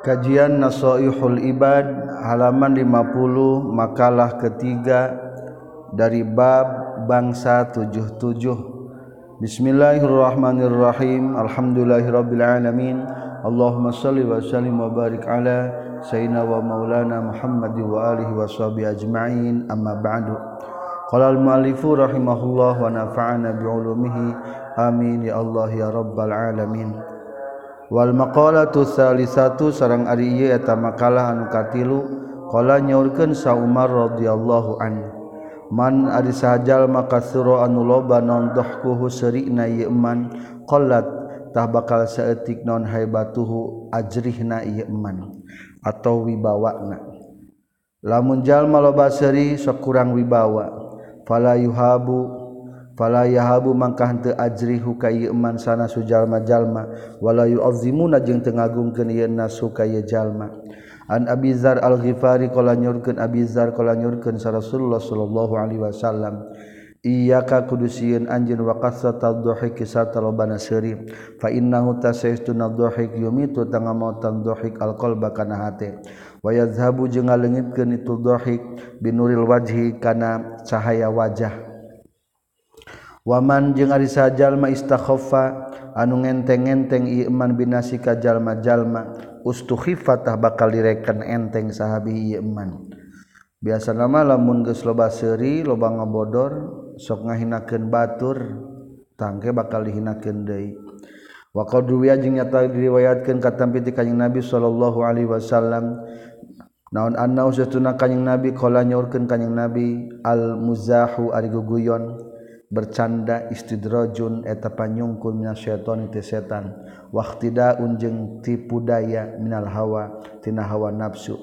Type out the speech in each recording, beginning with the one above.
Kajian Nasoihul Ibad halaman 50 makalah ketiga dari bab bangsa 77 Bismillahirrahmanirrahim. Alhamdulillahirrabbilalamin. Allahumma salli wa sallim wa barik ala Sayyidina wa maulana Muhammadi wa alihi wa sahbihi ajma'in. Amma ba'du. Qala al-mu'allifu rahimahullah wa nafa'ana bi'ulumihi. Amin. Ya Allah ya Rabbal alamin. Wal maqala tu satu sarang ari ieu eta makalah anu katilu. Qala nyaurkeun sa Umar radhiyallahu an man ari sajal maka sura anu loba non dahkuhu serina ieu man qallat tah bakal saeutik non haibatuhu ajrihna ieu man atau wibawana. Lamun jalma loba seuri sakurang wibawa fala yuhabu fala yahabu mangkah henteu ajrihu ka ieu sana sujalma-jalma wala yu'azzimuna jeung teu ngagungkeun ieu nasu ka jalma. An abizar Al-Ghifari qala nyurkeun Abi qala nyurkeun sa Rasulullah sallallahu alaihi wasallam Iyaka kudu sieun anjeun wa kasratal dhahik sartalobana seuri fa innahu tasaytuna dhahik yumitu tangamautan dhahik alqalba bakana hate wa yadhhabu jeung ngalengitkeun itu dhahik binuril wajhi kana cahaya wajah. waman jeung arisa jalma istakhofa anu ngenteng-enteng iman binasi ka jalma-jalma ustuhifatah bakal direken enteng sahabi iman biasa nama lamun geus loba seuri loba ngabodor sok ngahinakeun batur tangke bakal dihinakeun deui. Wa qad ruwiya jeung nyata diriwayatkeun katampi ti kanjing Nabi sallallahu alaihi wasallam naon annau satuna kanjing nabi qala nyaurkeun kanjing nabi al muzahu ari guguyon. bercanda istidrojun eta panyungkul minas syaiton itu setan. Waktida unjeng tipu daya minal hawa tina hawa nafsu.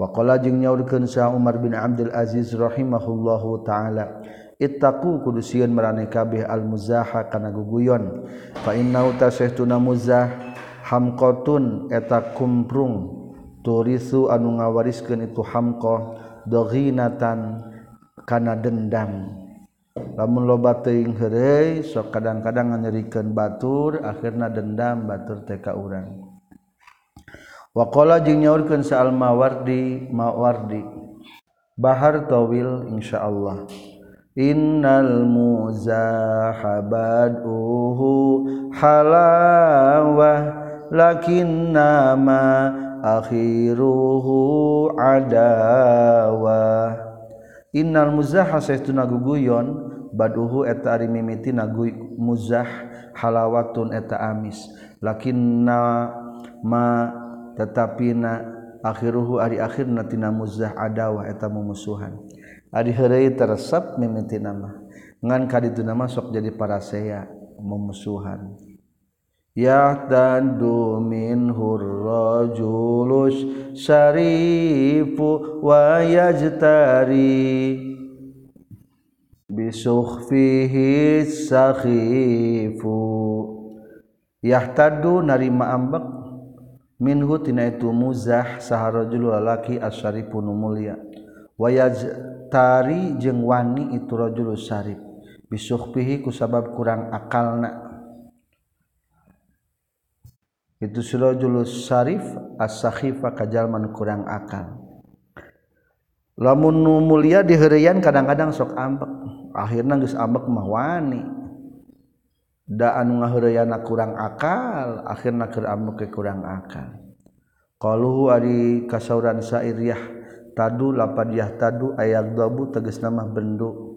Waqala jeung nyaurkeun sa Umar bin Abdul Aziz rahimahullahu taala ittaqu kudu sieun marane kabeh al muzaha kana guguyon. Fa innau tasahtuna muzah hamqatun eta kumprung. Turisu anu ngawariskeun itu hamqah doghinatan kana dendam. Namun loba teing here sok kadang-kadang nyerikan batur akhirnya dendam batur teka urang. Wakola jeung nyaurkeun sa al mawardi mawardi bahar tawil insyaallah. Innal muzahabaduhu halawah lakinna ma akhiruhu adawah. Innal muzaha saytuna guguyon baduhu eta ari mimiti nagu muzah halawatun eta amis. Lakinna ma tetapi na akhiruhu ari akhirna tina muzah adawah eta mumusuhan. Ari heureuy teresep mimiti nama. Ngan kaditu nama sok jadi paraseya mumusuhan. Yahtaddu minhu rajulus syarifu wa yajtari. Bisukhfihi sakhifu yahtadu narima ambek minhu tina itu muzah saharajul lalaki asyarifu nu mulia wa yajtari jeung wani itu rajul syarif bisukhfihi kusabab kurang akalna itu surajul syarif as-sakhifa kajalman kurang akal lamun mulia diheureyan kadang-kadang sok ambek akhirnya geus ambek mah wani. Da anu ngaheureuyana kurang akal akhirna keur ambek ke kurang akal. Qaluhu ari kasauran sairiyah tadu lapad yah tadu ayak dabu tegas nama bendu.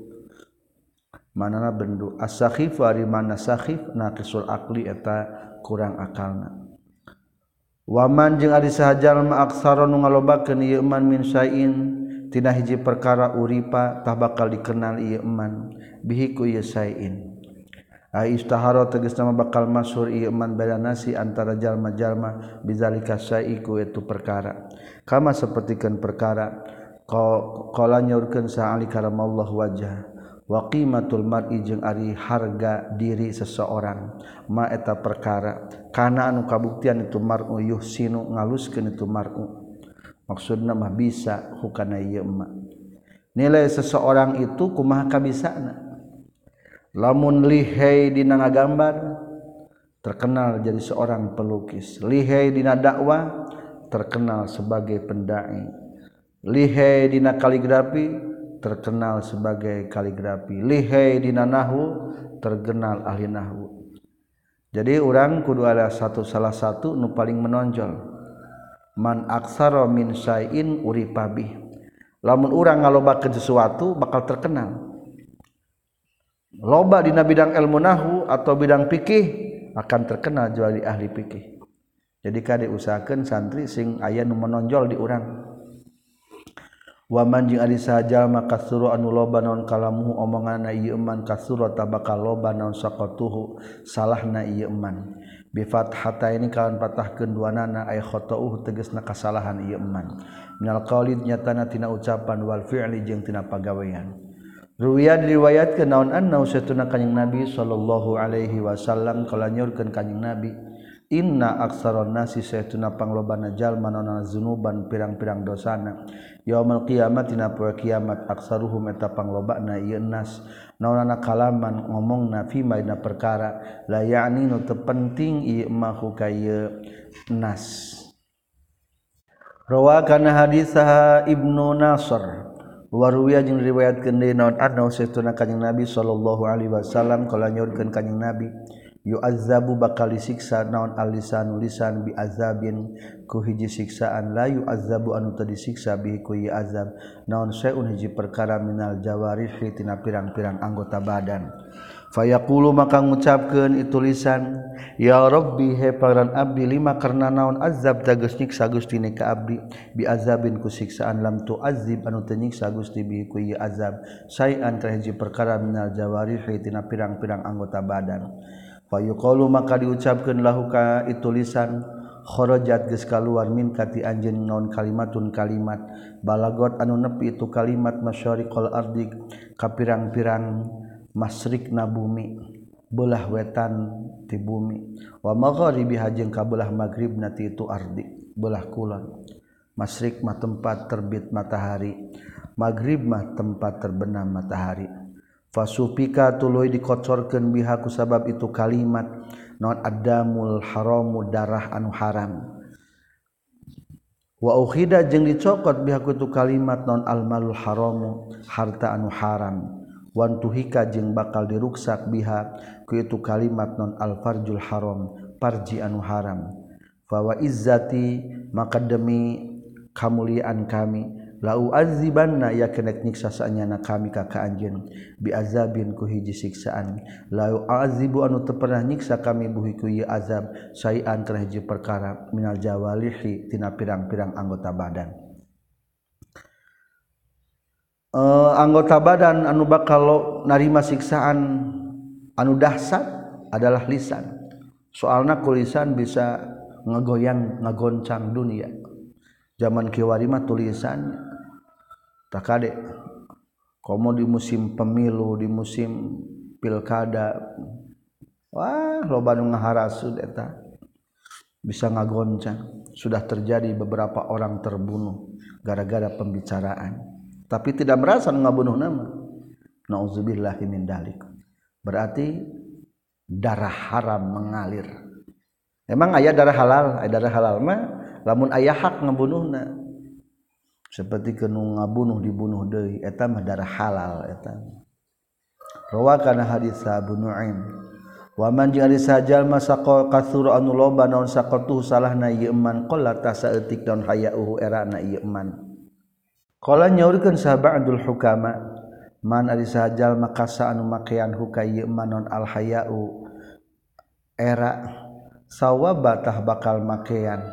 Manana bendu? As-sakhif ari mana sakhif? Naqisul akli eta kurang akalna. Waman jeung ari sahajal ma aksara nu ngalobakeun ieu man min sain tina hiji perkara uripatah bakal dikenal Iman bihiku yesain Aistaharo teges nama bakal masur Iman beda nasi antara jalma-jalma bizzalikaiku itu perkara. Kama sepertikan perkara kola nyurken saali karamallah wajah. Waqimatul mar'i jeung ari harga diri seseorang. Ma eta perkara kana anu kabuktian itu mar'u yuhsinu ngaluskeun itu mar'u. maksud mah bisa hukana nilai seseorang itu kumaha kabisa lamun lihai dina ngagambar terkenal jadi seorang pelukis. Lihai dina dakwah terkenal sebagai pendai. Lihai dina kaligrafi terkenal sebagai kaligrafi. Lihai dina nahu terkenal ahli nahwu jadi orang kudu ada satu salah satu nu paling menonjol. man aksara min syai'in uripabi lamun urang ngaloba ke sesuatu bakal terkenal. Loba dina bidang ilmu nahu atau bidang fikih akan terkenal jual di ahli fikih. Jadi kade usahakan santri sing ayah nu menonjol di urang. waman jeung ari maka kasuro anu loba naon kalamu omonganna ieu man kasuro tabakal loba naon saqatuhu salahna ieu man bi fathata ini kalawan patahkeun duanana ay khata'uhu tegasna kasalahan ieu man minal qauli nyatana tina ucapan wal fi'li jeung tina pagawean. Ruya diriwayatkeun naon anna usatuna kanjing Nabi sallallahu alaihi wasallam kala nyaurkeun kanjing Nabi. Inna aksaron nasi saytuna panglobana jalma nona zunuban pirang-pirang dosana. Yaumul kiamat tina poe kiamat aksaruhum eta panglobana ieu nas. Naonana kalaman ngomongna fi maina perkara. La ya'ni nu penting ieu mah ka nas. Rawa kana hadisah Ibnu Nasr. Waruwiya jeung riwayatkeun deui naon anna saytuna kanjing Nabi sallallahu alaihi wasallam kala nyorkeun kanjing Nabi yuazabu bakal disiksa naon alisan nulisan biazabin ku hiji siksaan layu azabu anu tadi disiksa bihi ku azab. Naon seun hiji perkara minal jawarihi tina pirang-pirang anggota badan. Fayaqulu maka ngucapkeun itu lisan ya rabbi he pangeran abdi lima karena naon azab tegas nyiksa gusti ni ka abdi? Biazabin ku siksaan lam tu azib anu teu nyiksa gusti bihi ku azab. Sayan ka hiji perkara minal jawarihi tina pirang-pirang anggota badan. Fayuqalu maka diucapkeun lahu ka itu lisan kharajat geus kaluar min kati anjeun naon kalimatun kalimat. Balagot anu nepi itu kalimat masyariqal ardi ka pirang-pirang masrikna bumi belah wetan ti bumi. Wa maghribi hajeung ka belah magrib nati itu ardi belah kulon. Masrik mah tempat terbit matahari magrib mah tempat terbenam matahari. fasupika tuluy dikocorkeun biha ku sabab itu kalimat non adamul haramu darah anu haram. Wa ukhida jeung dicokot biha ku itu kalimat non almalul haramu harta anu haram. Wan tuhika jeung bakal diruksak biha ku itu kalimat non alfarjul haram parji anu haram. Fa wa izzati maka demi kamuliaan kami lauzibanna ya kenek nyiksasaannya na kami kaka anjeun biazabin ku hiji siksaan. Lau azibu anu teu pernah nyiksa kami buhi ku ieu azab. Sayan kana hiji perkara. Minal jawalihi tina pirang-pirang anggota badan. Uh, anggota badan anu bakal narima siksaan anu dahsyat adalah lisan. Soalna kulisan bisa ngegoyang ngagoncang dunia. Zaman kiwarima tulisannya tak kadek komo di musim pemilu di musim pilkada. Wah loba nu ngaharasud eta. Bisa ngagoncang. Sudah terjadi beberapa orang terbunuh gara-gara pembicaraan. Tapi tidak merasa ngabunuh nama. Nauzubillahi min berarti darah haram mengalir. Emang ayah darah halal? Ayah darah halal mah lamun ayah hak ngabunuhna seperti kenung ngabunuh dibunuh deui eta mah darah halal eta. Rawakan hadis Abu Nuaim. Wa man jari sajal masaqo katsur anu loba naon saqatu salahna ieu man qalla tasaeutik daun hayauhu erana ieu man. Qala nyaurkeun sahabatul hukama man ari sajal makasa anu makean huka ieu man naon al hayau era sawabatah bakal makean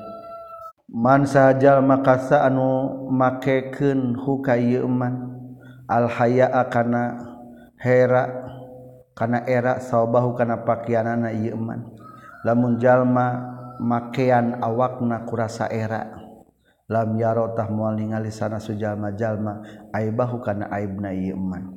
mansajal makasa anu makeken hukaman alhaya akana hera kana era sawbahu kana pakaian iman lamun jalma makean awakna kurasa era lam yarotah mual sana sujallma jalma aibahu kana aibna iman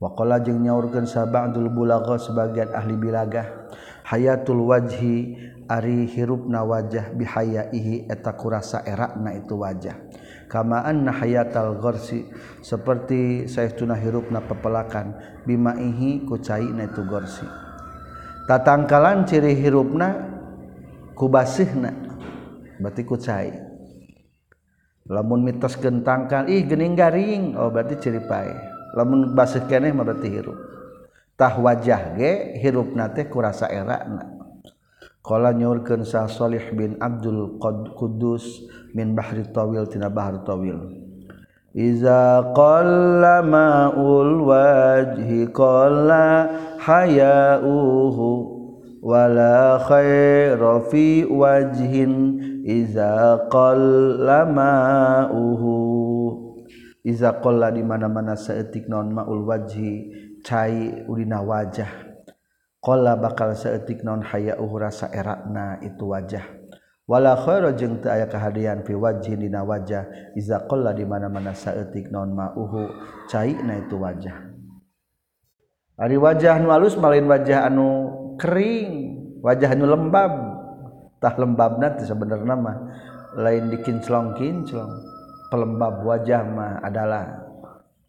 waqala jeung nyaurkeun sabadul bulago sebagian ahli bilagah hayatul wajhi Ari hirupna wajah bihayaihi eta kurasa erak na itu wajah. Kamaan na hayatal gorsi seperti saya tuna hirupna pepelakan bimaihi kucai na itu gorsi tatangkalan ciri hirupna kubasihna berarti kucai. Lamun mitos gentangkan ih gening garing oh berarti ciri pae lamun basuh keneh mah berarti hirup. Tah wajah ge hirup nate kurasa erakna Kala nyurkeun Sah Salih bin Abdul Qudus min Bahri Tawil tina Bahar Tawil. Iza qalla ma'ul wajhi qalla haya'uhu wala khaira fi wajhin iza qalla ma'uhu Iza qalla di mana-mana saeutik naon ma'ul wajhi cai urina wajah qalla bakal saeutik naon haya'uhu rasa erakna itu wajah. Wala khaira jeung teu aya kahadian fi wajhin dina wajah. Iza qalla di mana-mana saeutik naon ma'uhu caina itu wajah. Ari wajah nu alus malain wajah anu kering wajah anu lembab. Tah lembabna teh sabenerna mah lain dikinclong-kinclong. Pelembab wajah mah adalah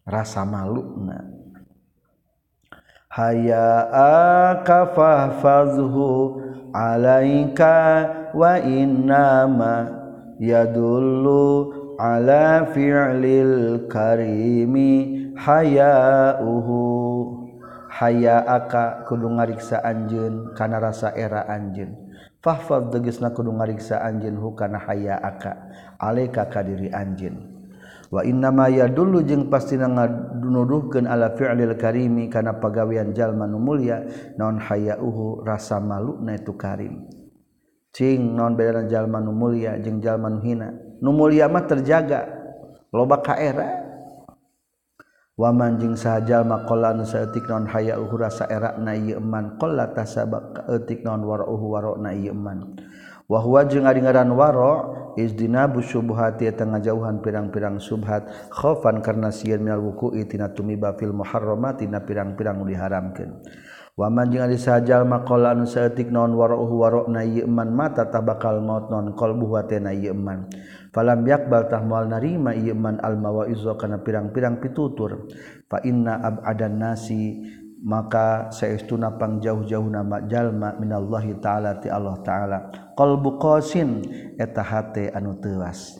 rasa malu haya akafahfazhu alaika wa innama yadullu ala fi'lil karimi hayauhu haya aka kudu ngariksa anjeun kana rasa era anjeun. Fahfaz degesna kudu ngariksa anjeun hukana haya aka. Alaika kadiri anjeun. wa innama yadullu jeung pastina ngadunuduhkeun ala fi'lil karimi kana pagawean jalma nu mulia naon hayauhu rasa maluna itu karim. Cing naon bedana jalma nu mulia jeung jalma nu hina. Nu mulya mah terjaga loba kaera. Waman jeung sahajalma qala nu saeutik naon hayauhu rasa era na ieu man qalla tasabaq etik naon warauhu warona ieu man wahwa jeung ari ngaran waro izdina bu syubhati eta pirang-pirang subhat khofan karena sieun minal wuqu'i tina tumiba fil muharramati na pirang-pirang diharamkan Waman jeung ari sajal maqala anu saeutik naon warohu warona ieu iman mata tabakal maut non qalbu wa tena iman falam yakbal tahmal narima iman al mawaizu kana pirang-pirang pitutur. Fa inna abadan nasi maka sayaunapang jauh-jauh nama jalma Minallahi ta'ala ti Allah ta'ala. Qalbu qasin eta hate anu teuas.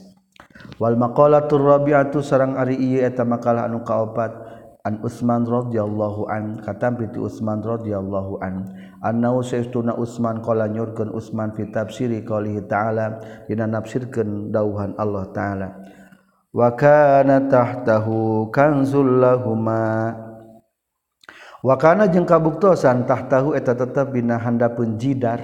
Wal maqalatur rabi'atu sarang ari ieu eta makalah anu kaopat. An Utsman radhiyallahu an katampi ti Utsman radhiyallahu an. Annahu sayauna Utsman qala nyurkeun Utsman fi tafsiri qaulihi ta'ala dina nafsirkeun dauhan Allah ta'ala. Wa kana tahtahu kanzul lahumma wakana jeung kabuktosan tahtahu eta tetep bina handapun jidar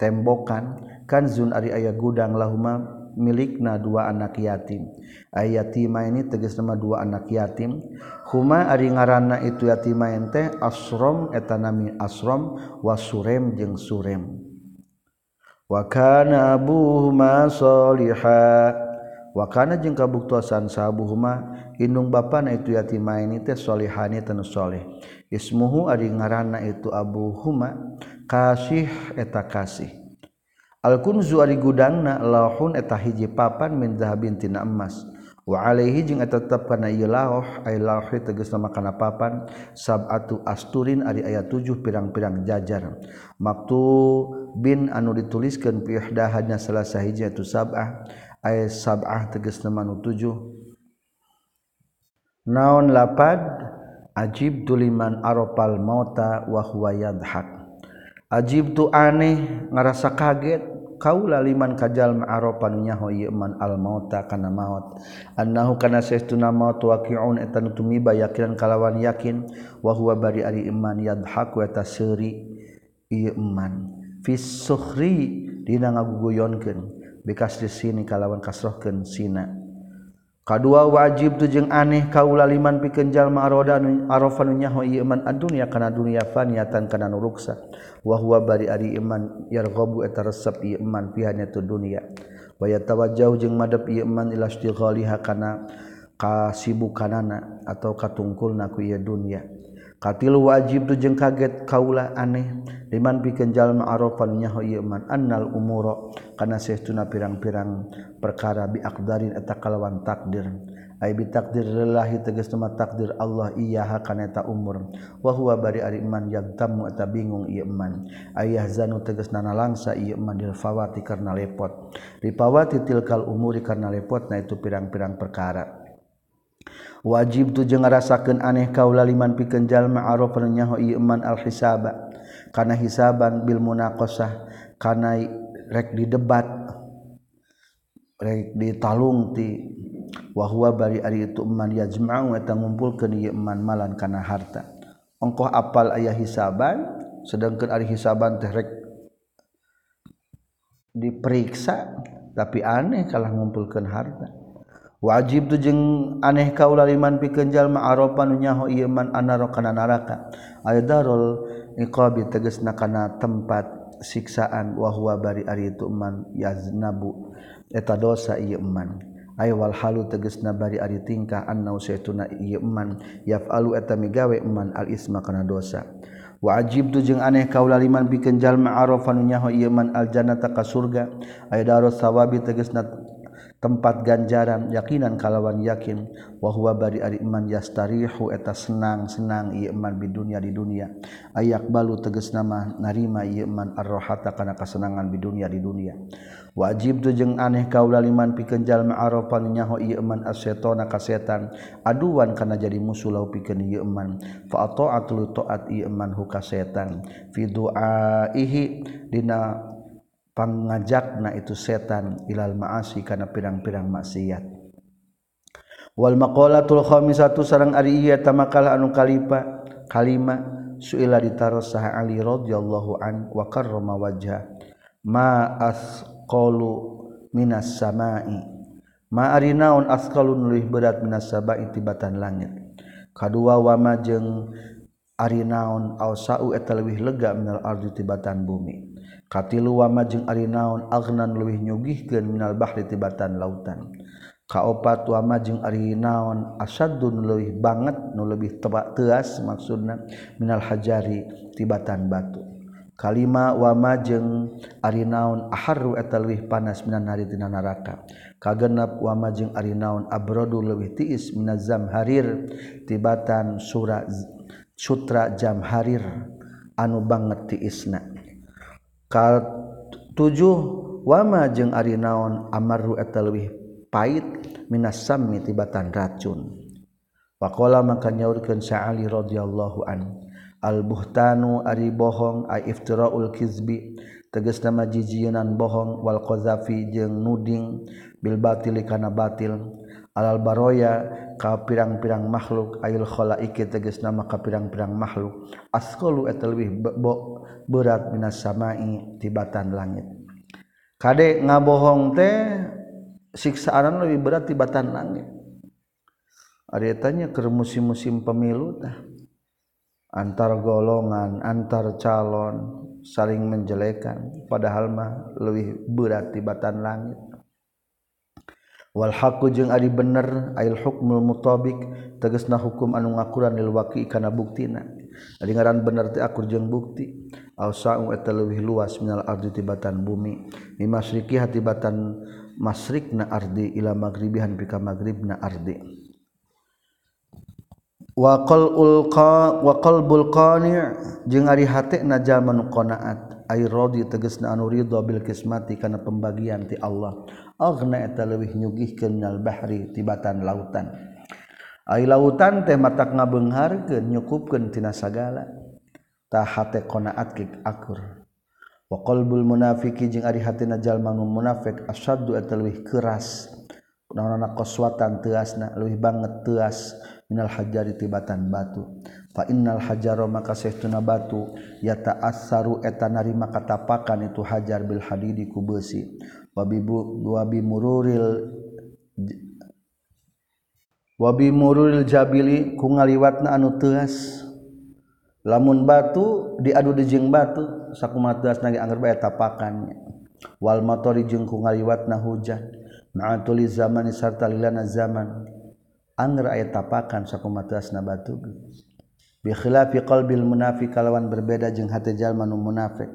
tembokan. Kanzun ari aya gudang lahuma milikna dua anak yatim. Ayatima ini tegas nama dua anak yatim. Huma ari ngaranna itu yatima ente asrom eta nami asrom wa surem jeung surem. Wa kana abuhuma sholiha wa kana jeung kabuktosan sahabuhuma Inung bapa na itu yatimaini teh solihani tenu soleh. Ismuhu ari ngaranna itu Abu Huma kasih eta kasih. Al kunzu ari gudangna lahun eta hiji papan min zahabin tina emas. Wa alaihi jeung eta tetep kana ieu laoh ai laohi tegasna makana papan sabatu asturin ari aya tujuh pirang-pirang jajar. Maktu bin anu dituliskeun fi ihdahadna salah sahiji itu sab'ah ay sab'ah tegasna manu tujuh naon lapad? Ajib tuliman aropal mauta wahwa yadhak. Ajib tu aneh ngerasa kaget kaula liman kajal ma'aropan nyaho yeman al mauta kana maut. Annahu kana saestuna maut waqi'un etan tumiba yakinan kalawan yakin wa huwa bari ari iman yadhaku eta seuri ieu iman. Fis sukhri dina ngaguguyonkeun bekas di sini kalawan kasrohkeun sina. kadua wajib tu tujeng aneh kaulaliman pikenjallmarodan Arfanyahoman dunia kana dunia faniatan kana nuruksa wahwa bari ari iman yarghabu eta resep iman pihanya tu dunia. Wa yatawajjahu jeung madep ieu iman ila istighaliha kana kasibukanana atau katungkulna ku ieu dunia. katil wajib tu tujeng kaget kaula aneh. Liman bikin jalma arafan nyaho ieu man. Annal umuro kana saestuna pirang-pirang perkara bi aqdarin eta kalawan takdir. Ay bi takdir lillahi tegasna takdir Allah iyaha kana eta umur. Wa bari ariman iman yagtamu eta bingung iman ayah zanu tegasna nana langsa iman dilfawati karena lepot. Dipawati tilkal umuri karena lepot lepotna itu pirang-pirang perkara. wajib tujeng ngarasakeun aneh kaula liman pikeun jalma arafa nyaho ieu man hisaban bil munaqasah karena rek di debat rek di talung ti. Wa huwa bari ari itu man yajma'u eta ngumpulkeun ieu man malan kana harta. Ongkoh apal ayah hisaban sedangkan ari hisaban teh rek diperiksa tapi aneh kalah ngumpulkan harta. wajib tuh jeung aneh kaulaliman pikenjal ma'aropan nyaho iman anaro kana neraka. Aydarul iqabi teges nakana tempat siksaan wahwa bari ari itu man yaznabu. Eta dosa ieu man. Ay wal halu teges nabari ari tingkah annau saytuna ieu man. Yaf'alu eta migawe man al isma kana dosa. Wajib tuh jeung aneh kaulaliman pikenjal ma'arofan nyaho ieu man al jannata ka surga. Aydarus sawabi teges tempat ganjaran yakinan kalawan yakin wahwa bari ariman yastarihu eta senang-senang iman di dunia di dunia. Ayak balu teges nama narima iman arrohata karena kesenangan di dunia di dunia. Wajib tu jeung aneh kaula liman pikeun jalma arafan nyaho ieu iman asetona kasetan aduan kana jadi musuh lau pikeun ieu iman. Fa ata'atul ta'at ieu iman hu ka fi du'aihi dina pangajakna itu setan ilal maasi kana pirang-pirang maksiat. Wal maqalatul khamisatu sareng ari ieu tamakala anu kalipa kalima suila ditaros saha Ali radhiyallahu an wa karrama wajha. Ma asqalu minas samai. Ma ari naon asqalun leuwih berat minas sabai tibatan langit. Kadua wa ma jeung ari naon ausau eta leuwih lega minal ardi tibatan bumi. katilu wama jeung ari naon agnan luwih nyugihkeun minal bahri tibatan lautan. Kaopat wama jeung ari naon asadun leuwih banget nu leuwih teas maksudna minal hajari tibatan batu. Kalima wama jeung ari naon aharru eta leuwih panas minan nari tina neraka kagenep wama jeung ari naon abrodu leuwih tiis minaz zamharir tibatan surat sutra jam harir anu banget tiisna. tujuh wama jeung ari naon Amarru etelwih pait Minas Sammi tibatan racun. Wakola maka nyaurkan Sa'ali radhiyallahu an. Al-buhtanu ari bohong aiftiraul kizbi tegas nama jijiunan bohong. Wal qazafi jeung nuding bil batil kana batil. Alal baroya ka pirang-pirang makhluk ail khalaiki tegas nama ka pirang-pirang makhluk. Asqalu eta leuwih berat Minas samai tibatan langit. Kadek ngabohong teh siksaan lebih berat tibatan langit. Tanya ke musim-musim pemilu tah. Antar golongan antar calon saling menjelekan padahal mah lebih berat tibatan langit Walhaku jeung Ari bener ail hukmul mutobik tegesna hukum anu ngakuran lil waqi kana buktina. Ari ngaran bener teh akur jeung bukti. Ausa'u eta leuwih luas minal ardi tibatan bumi. mi Mimasriki hatibatan masrikna ardi ila magribihan pika magribna ardi. Wa qalul qa wa qalbul qani' jeung ari hatena jalma nu qanaat. ay radi tegesna anu ridha bil kismati kana pembagian ti Allah. eta leuwih nyugihkeun minal bahri tibatan lautan. Ai lautan teh matak ngabengharkeun nyukupkeun tina sagala. Ta hate qanaat kik akur. Wa qalbul munafiqi jeung ari hatina jalma nu munafik asyaddu eta leuwih keras. Naonana qaswatan teasna leuwih banget teas. Minal hajari tibatan batu. Fa innal hajaro maka sahtuna batu yata asaru eta narima katapakan itu hajar bil hadidi ku besi. wabibu wabi mururil wabi mururil jabili ku ngaliwatna anu teas. Lamun batu diadu dijeng batu sakumat teas nage anggar bae tapakannya. Wal matori jeung ku ngaliwatna hujan. Ma'atuli zaman sarta lilana zaman. Anggar aya tapakan sakumaha teasna batu bi khilafi qalbil munafiq kalawan berbeda jeung hati jalma nu munafik.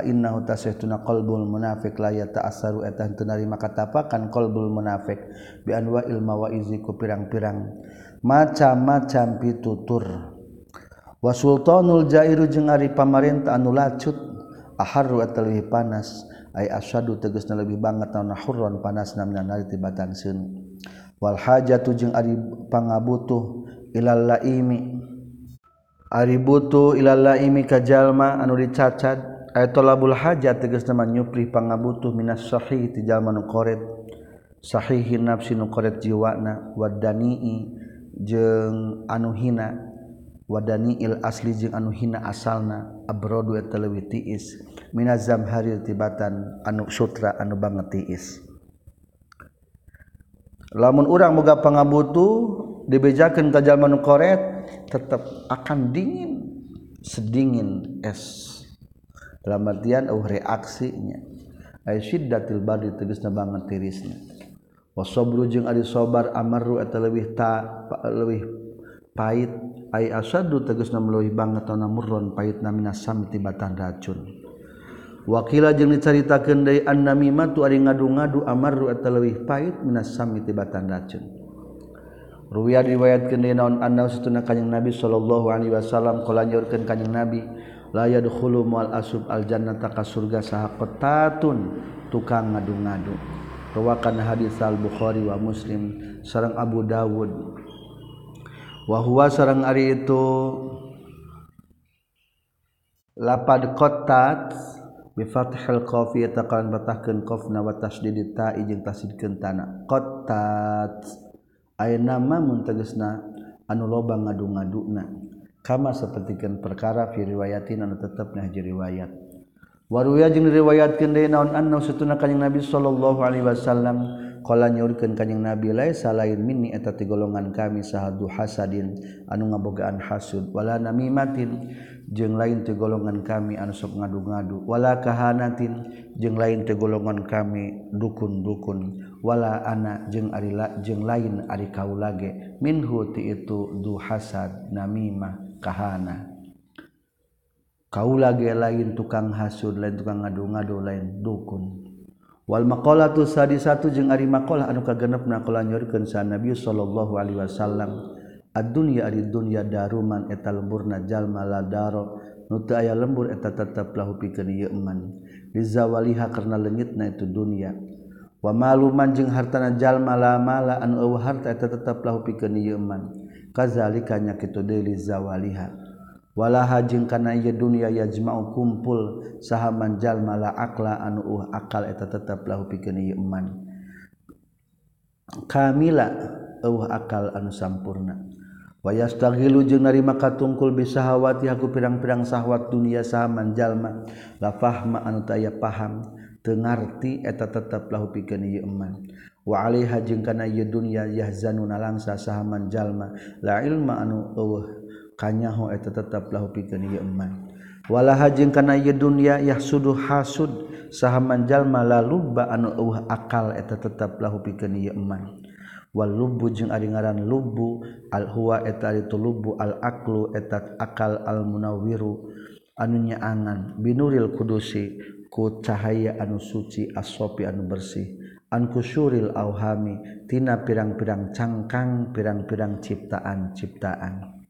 inna tuna qolbul munafik layat ta'asaru etah tenarima katapakan qolbul munafik bi anwa ilma wa iziku pirang-pirang. Macam-macam pitutur. Wa sultanul jairu jeung ari pamarentah anu lacut aharru atalwi panas. Ay asyadu tegasna lebih banget naon hurron panas namna nari tibatan seun. Wal hajatu jeung ari pangabutuh ilal laimi. Ari butuh ilal laimi ka jalma anu dicacat. tolabul hajat tegas nama nyupri pangabutuh minas sahih tijal manu koret. Sahihin nafsi nu koret jiwana wadani'i jeung anu hina. Wadani il asli jeung anu hina asalna abrodu eta leuwih tiis. Minaz zamharil tibatan anu sutra anu banget tiis. Lamun urang moga pangabutuh dibejakeun ka jalma nu koret tetep akan dingin. Sedingin es. dalam artian uh reaksinya. Ay syiddatil bardi tegasna banget tirisna wa sabru jeung ari sabar amaru eta leuwih ta leuwih pait ay asaddu tegasna leuwih banget ana murron pait namina sam tibatan racun. Wakila jeung dicaritakeun deui annamimatu ari ngadu-ngadu amaru eta leuwih pait minas sam tibatan racun. Ruwiya riwayatkeun deui naon anna satuna kanjing Nabi sallallahu alaihi wasallam kala nyaurkeun kanjing Nabi. layadkhulu mual asub al jannata ka surga sahaqatatun tukang ngadu-ngadu. Rawakan hadis al bukhari wa muslim sareng abu dawud. Wa huwa sareng ari itu lapad qatat bi fathil qaf eta kalan batahkeun qafna wa tasdid ta jeung tasdidkeun tana qatat aya nama mun tegasna anu loba ngadu-ngaduna kama sepertikan perkara fi riwayatin anu tetapnya hiji riwayat. Waruya jeung riwayatkeun deui naon anna satuna kanjing nabi sallallahu alaihi wasallam qala nyaurkeun kanjing nabi laisa lain minni eta ti golongan kami sahadu hasadin anu ngabogaan hasud wala namimatin. Jeung lain ti golongan kami anu sok ngadu-ngadu wala kahanatin. Jeung lain ti golongan kami dukun-dukun wala anak jeung ari jeung lain ari kaulage minhu ti itu du hasad namimah. kahana. Kau lagi lain tukang hasud lain tukang ngadu-ngadu lain dukun. Wal maqalatu sadisatu jeung ari maqalah anu kagenepna qala nyorkeun sa Nabi sallallahu alaihi wasallam. Ad-dunya ari dunya daruman eta lemburna jalma la daro. Nu teu aya lembur eta tetep lahu pikeun ieu eman. Dizawaliha karena leungitna itu dunya. Wa maluman jeung hartana jalma la mala anu eueuh harta eta tetep lahu pikeun ieu eman. kazalikanya kitu deui zawaliha. Wala hajing kana ieu dunya yajma'u kumpul sahaman manjal mala akla anu uh akal eta tetep lahu pikeun ieu iman. Kamila uh akal anu sampurna. Wayastagilu jeung narima katungkul bisahawati aku pirang-pirang sahwat dunia sahaman jalma la fahma anu taya paham teu ngarti eta tetep lahu pikeun ieu iman. wa alaiha jeung kana ieu dunya yahzanun nalangsa sahaman jalma. La ilma anu eueuh kanyaho eta tetep lahu pikeun ieu eman. Walaha jeung kana ieu dunya yahsudu hasud sahaman jalma la lubba anu eueuh akal eta tetep lahu pikeun ieu eman. Wal lubbu jeung ari ngaran lubbu al huwa eta ari lubbu al aqlu eta akal al munawwiru anu nyaangan. Binuril kudusi ku cahaya anu suci asopi anu bersih. ankusyuril auhami tina pirang-pirang cangkang pirang-pirang ciptaan-ciptaan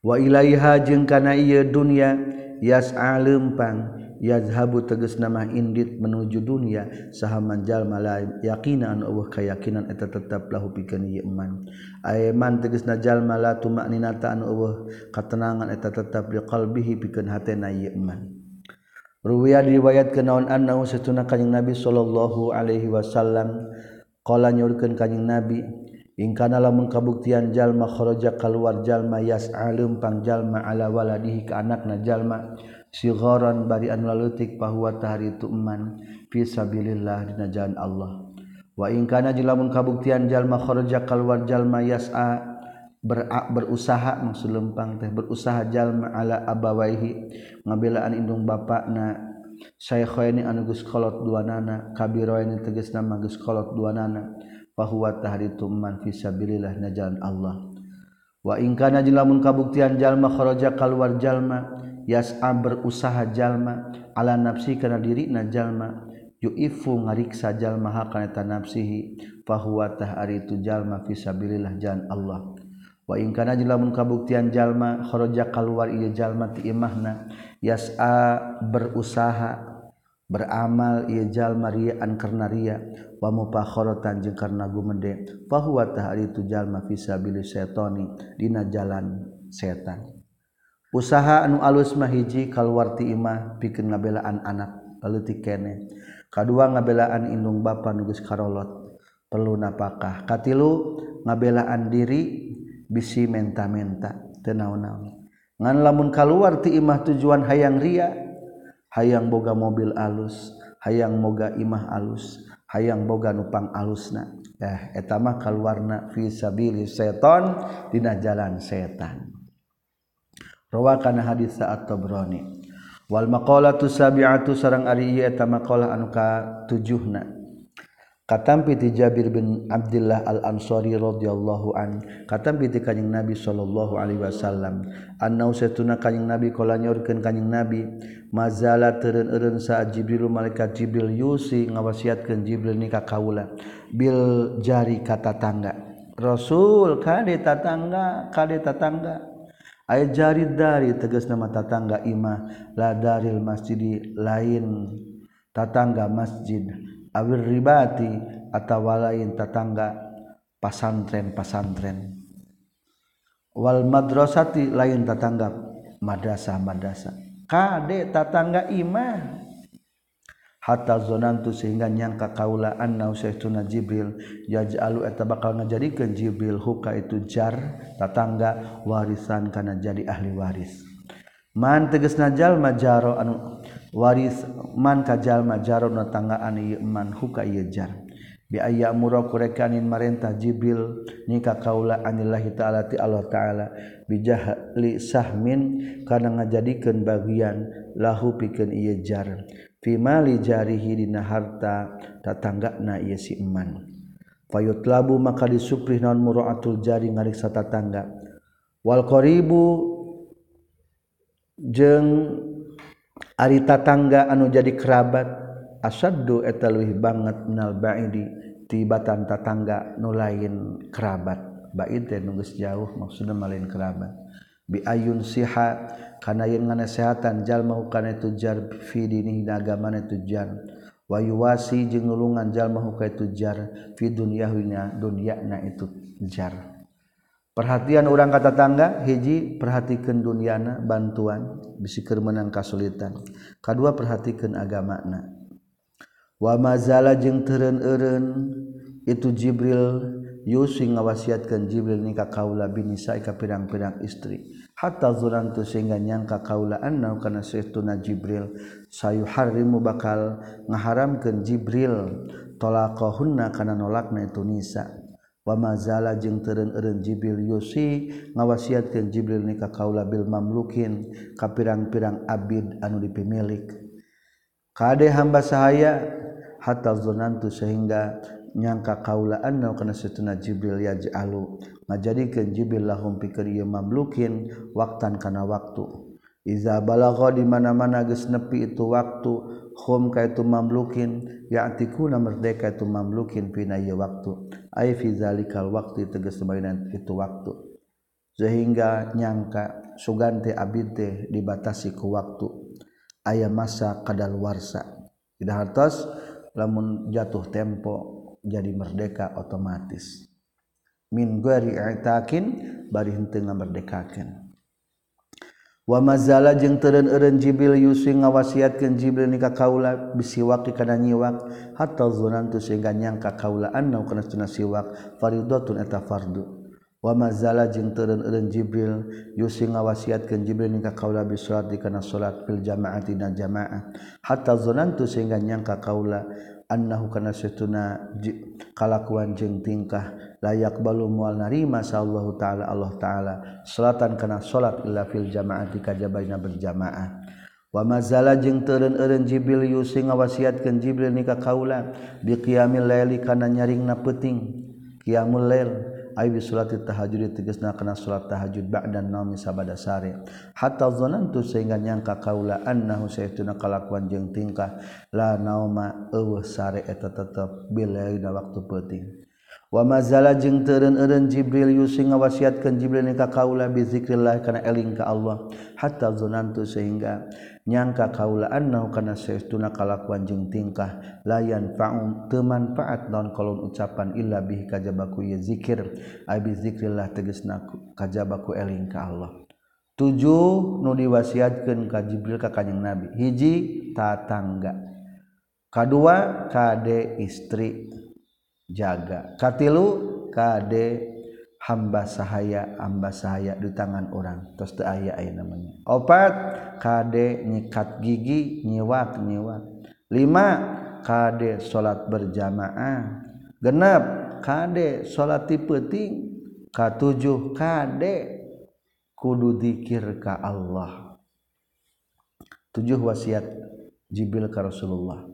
wa ilaiha jeung kana ieu dunya yas'a lempang yazhabu tegas nama indit menuju dunia sahaman jalma la yaqina an Allah kayakinan eta tetap lahu pikeun ieu iman aiman tegasna jalma la tumakninata an Allah katenangan eta tetap di qalbihi pikeun hatena ieu iman Ruwiya diriwayat ke naon annahu satuna kanjing Nabi sallallahu alaihi wasallam qala nyurkeun kanjing Nabi in kana lamun kabuktian jalma kharaja kaluar jalma yas'alum pang jalma ala waladihi ka anakna jalma sigharan bari anu leutik pahuwa tahari itu eman fi sabilillah dina jalan Allah. Wa in kana lamun kabuktian jalma kharaja kaluar jalma yas'a berak berusaha maksud lempang teh berusaha jalma ala abawaihi ngabelaan indung bapak na syaikhaini anu geus kolot duanana kabiraini tegasna mah geus kolot duanana fahuwa tahritu man fi sabilillah na jalan Allah. Wa in kana lamun kabuktian jalma kharaja kaluar jalma yas'a berusaha jalma ala nafsi kana diri na jalma. Yu'ifu ngariksa jalma hakana nafsihi fahuwa tahritu jalma fi sabilillah jalan Allah. wa in kana jelamun kabuktian jalma kharaja keluar ieu jalma ti imahna yas'a berusaha beramal iya jalma ria'an karena ria wa mupakhorotan jeung karena gumede fahuwa tahari itu jalma fisabilis setoni dina jalan setan. Usaha anu alus mah hiji kaluar ti imah pikeun ngabelaan anak leutik kene. Kadua ngabelaan indung bapa nu geus karolot perlu napakah. Katilu ngabelaan diri bisi menta-menta tenaun-naun ngan lamun keluar ti imah tujuan hayang ria hayang boga mobil alus hayang moga imah alus hayang boga nupang alusna. Eh etamah keluarna visabili seton dina jalan setan. Rawakan hadis saat Tabrani. Wal maqalatu sabi'atu sarang ari eta maqalah anu ka tujuhna. katampi ti Jabir bin Abdullah al Ansori radhiyallahu an katampi ti kanjing Nabi sallallahu alaihi wasallam annau setuna kanjing Nabi kala nyorkeun kanjing Nabi mazala teureun-eureun sa Jibril malaikat Jibril yusi ngawasiatkeun Jibril ni ka kaula bil jari kata tangga. Rasul kade tatangga kade tatangga aya jari dari tegas nama tatangga imah la daril masjid lain tatangga masjid awir ribati atawa lain tatangga pasantren pasantren wal madrasati lain tatangga madrasah madrasah kade tatangga imah. Hatta zonantu sehingga nyangka kaula anna usaituna jibril yaj'alu eta bakal ngajadikeun jibril huka itu jar tatangga warisan kana jadi ahli waris. Man tegasna jalma jaro anu waris man kajallma na tanggaan man huka jar. Bi ayya mura kurekanin marentah Jibril nika kaula anillahi ta'ala ti Allah ta'ala bijahli sahmin kana ngajadikeun bagian lahu pikeun ieu jar. Fi mali jarihi dina harta tatanggana ieu si iman fayutlabu maka disuprih non muraatul jari ngariksa tatangga wal qaribu jeng ari tatangga anu jadi kerabat asaddu eta leuwih banget minal baidi tibatan tatangga nu lain kerabat. Baid teh nu jauh maksudna malain kerabat. Bi ayun siha kana yeun nganasehatan jalma kana tujar fi dini agamana tujar wa yuwasi jeung nulungan jalma ka tujar fi dunyahina dunyana itu jar. perhatian orang kata tangga hiji perhatikan dunyana bantuan bisikir menang kasulitan. Kedua perhatikan agamakna wa mazala jeung teren-eren itu Jibril Yusi ngawasiatkan Jibril nikah kaula binisa ika pirang-pirang istri. Hatta zurantu sehingga nyangka kaula anna kana saytuna Jibril. Sayu harimu bakal ngaharamkeun Jibril talaqahunna kana nolakna itu nisa. mazala jeung turun-un Jibril Yusi ngawasiatkan Jibril nikah kaula Bil mamlukin ka pirang-pirang Abid anu dipimilik. Kade hamba sahaya hatta zonantu sehingga nyangka kaula anna kana satuna Jibril yajalu. Ngajadikeun Jibril lahum pikir ieu mamlukin waktan kana waktu. Iza balagha di mana-mana geus nepi itu waktu hum ka itu mamlukin ya'tikuna merdeka itu mamlukin pina ieu waktu. ay fi zalikal waqti tegas sebagian itu waktu. Sehingga nyangka sugante abid teh dibatasi ku waktu. Aya masa kadaluarsa tidak hartos lamun jatuh tempo jadi merdeka otomatis. Min gari i'takin bari henteu ngamerdekakeun. mazala jeung teureun eureun Jibril Yusi ngawasiatkeun Jibril ni ka kaula bisiwak kana nyiwak. Hatta zunantu sehingga nyangka kaula anna kana sunah siwak fardhatun eta fardu. Wa mazala jeung teureun eureun Jibril Yusi ngawasiatkeun Jibril ni ka kaula bisolat di kana salat fil jamaati na jamaah. Hatta zunantu sehingga nyangka kaula annahu kana setuna kalakuan jeung tingkah layak balu mual narima sallallahu taala Allah taala salatan kana salat illa fil jamaati kajabaina berjamaah. Wa mazala jeung teureun-eureun Jibril yusi ngawasiatkeun Jibril nika kaula bi qiyamil laili kana nyaringna peuting qiyamul lail. ayyu salati tahajjud tegesna kena salat tahajud ba'dan naumi sabada sare hatta zanantu sehingga nyangka kaula annahu saytuna kalakuan jeung tingkah. La nauma eueuh sare eta tetep bila waktu penting wamazala jeung teren eren Jibril Yusing ngawasiatkan Jibril ka kaula bizikrillah kana eling ka Allah hatta zonantu sehingga nyangka kaula annau kana saestuna kalakuan jeung tingkah. Layan fa'um teu manfaat naon kolon ucapan illa bih kajabaku ye zikir. Ai bizikrillah tegasna kajabaku eling ka Allah. Tujuh nu diwasiatkeun ka Jibril ka kanjing Nabi. Hiji tatangga kadua kade istri. Jaga. Katilu kade hamba sahaya hamba sahaya di tangan orang. Terus teu aya namanya opat kade nyikat gigi nyiwak nyiwak. Lima kade salat berjamaah. Genap kade salat tipeting katujuh kade kudu zikir ka Allah. Tujuh wasiat Jibril ka Rasulullah.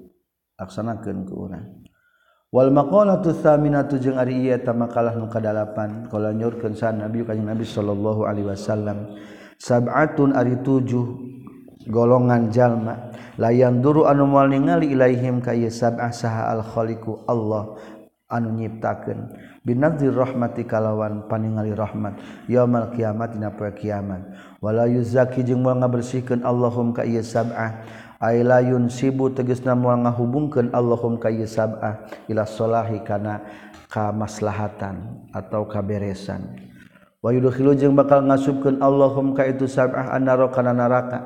Ke urang Wal maqalatu tsaminatu jeung ari ieu eta makalah nu kadalapan. Kala nyorkeun sa Nabi kanjeng Nabi sallallahu alaihi wasallam sab'atun ari tujuh golongan jalma la duru anu moal ningali ilaihim ka ieu sab'ah saha al khaliqu Allah anu nyiptakeun. Binadzir rahmati kalawan paningali rahmat yaumal kiamat dina poe kiamat. Wala yuzaki jeung moal ngabersihkeun Allahum ka ieu sab'ah aylayun sibu tegesna moal ngahubungkeun Allahum ka ieu sab'ah ila sholahi kana kamaslahatan atau kaberesan. Wa jeung bakal ngasubkeun Allahum ka itu sab'ah annara kana neraka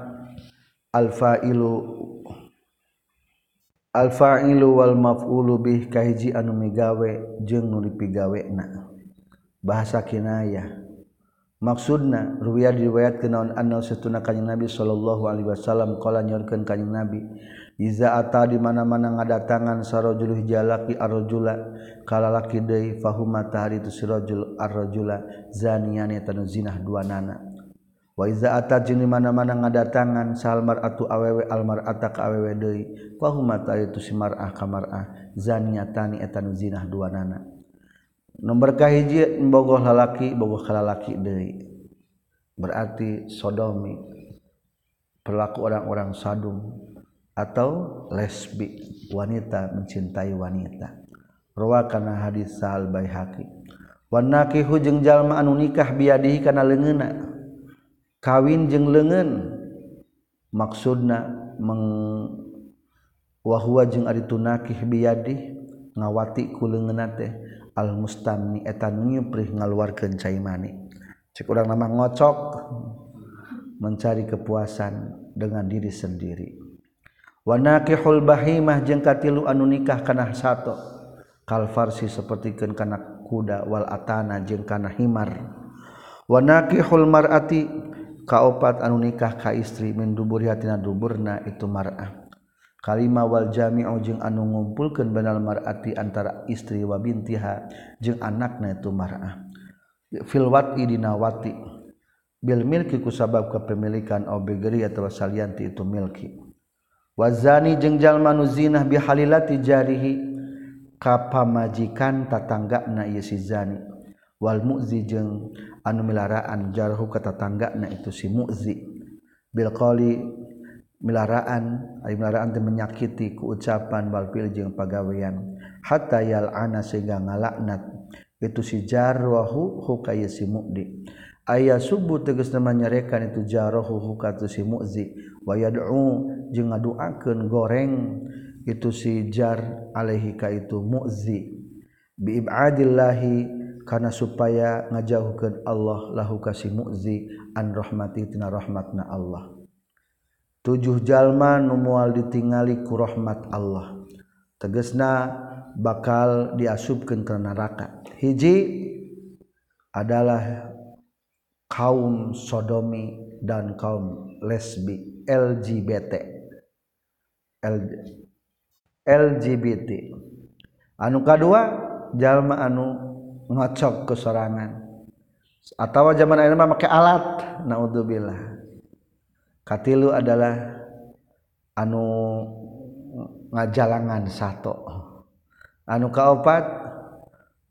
al fa'ilu al fa'ilu wal maf'ulu bih kahiji anu migawe jeung nu dipigawena bahasa kinayah. maksudna ruwiah diriwayat kenaon anna satuna kanjing nabi sallallahu alaihi wasallam qala nyorkeun kanjing nabi iza ata di mana-mana ngadatangan sarajul jalaki arrajula kala laki deui fahuma tahari tu sirajul arrajula zaniyan tanu zinah dua nana. Wa iza ata jeung di mana-mana ngadatangan salmar atu awewe almar ata ka awewe deui fahuma tahari tu si mar'ah ka mar'ah zaniyatani etanu zinah dua nana. nomor kahiji bogoh lalaki bogoh kalalaki deui. Berarti sodomi pelaku orang-orang sadung atau lesbi wanita mencintai wanita. Rawa kana hadis sahal baihaqi Wanaki nakihu jalma anu nikah biadihi kana leungeunna kawin jeung leungeun maksudna meng wahwa jeung ari tunakih biadih ngawati ku leungeunna teh. al mustamni etan nyupri ngaluarkeun cai mani. Cek urang nama ngocok mencari kepuasan dengan diri sendiri. Wa naqihul bahimah jeung katilu anu nikah kana sato. Kal farsi sapertikeun kana kuda wal atana jeung kana himar. Wa naqihul mar'ati kaopat anu nikah ka istri min duburi hatina duburna itu mar'ah. kalima Wal Jami ojeng anu ngumpulkan benal marati antara istri wa bintiha jeung anakna itu marah. Filwati dinawati bil milki ku sabab kepemilikan obegeri atau salianti itu milki. Wazani jeung jalma nu zinah bihalilati jarihi kapamajikan tatanggana ieu si zani. Wal muzi jeung anu milaraan jarhu ka tatanggana itu si muzi. Bil qali milaraan melaraan menyakiti keucapan balpil jeung pagawean. Hatta yal'ana sehingga ngalaknat. Itu si jarwahu hukaya si mu'di. Ayah subuh tegas nama nyerekan itu jarwahu hukatu si mu'zi. Wa yad'u jeung ngaduakeun goreng. Itu si jar alaihi ka itu mu'zi. Bi ibadillahi karena supaya ngajauhkeun Allah lahu ka si mu'zi an rahmati tina rahmatna Allah. tujuh jalma numual ditingali ku rahmat Allah. Tegesna bakal diasubkan ke neraka. Hiji adalah kaum sodomi dan kaum lesbi LGBT LGBT anu kedua jalma anu ngocok kesorangan. Atau zaman ayeuna make alat naudzubillah. katilu adalah anu ngajalangan satu anu kaopat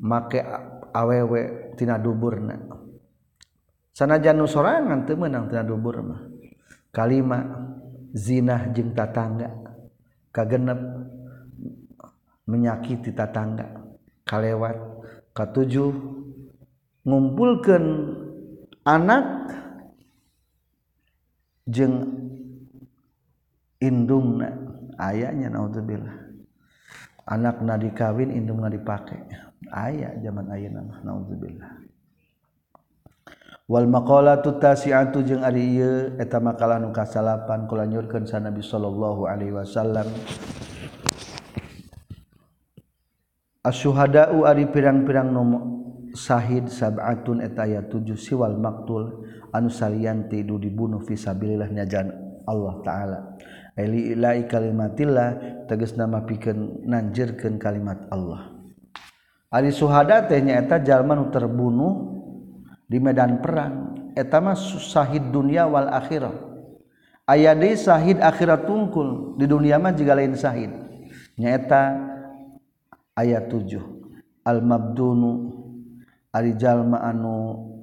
make awewe tina duburna. Sanajan nu sorangan teu meunang tina dubur mah. Kalima zina jeung tatangga. Kagenep menyakiti tatangga. Kalewat katujuh ngumpulkeun anak jeung indung ayahnya naudzubillah. Anak na dikawin indung na dipakai ayah zaman ayah nama naudzubillah. Wal maqalatu tasi'atu jeung ari ieu eta makalah nu kasalapan kula nyurkeun sa Nabi sallallahu alaihi wasallam. Asyuhada'u ari pirang-pirang nomor sahid sab'atun eta aya tujuh siwal maktul anu salianti du dibunuh visabilillah nyajaan Allah ta'ala. Eliai kalimatillah teges nama piken nanjirkan kalimat Allah. Ali Suhada tehnyaeta Jalmanu terbunuh di Medan perang. Etama Sahid dunia Wal akhirah. Aya De Sahid akhirat tungkul di dunia mah juga lain Sahid. Nyaeta ayat 7 Al-mabdunu Ari Jalma anu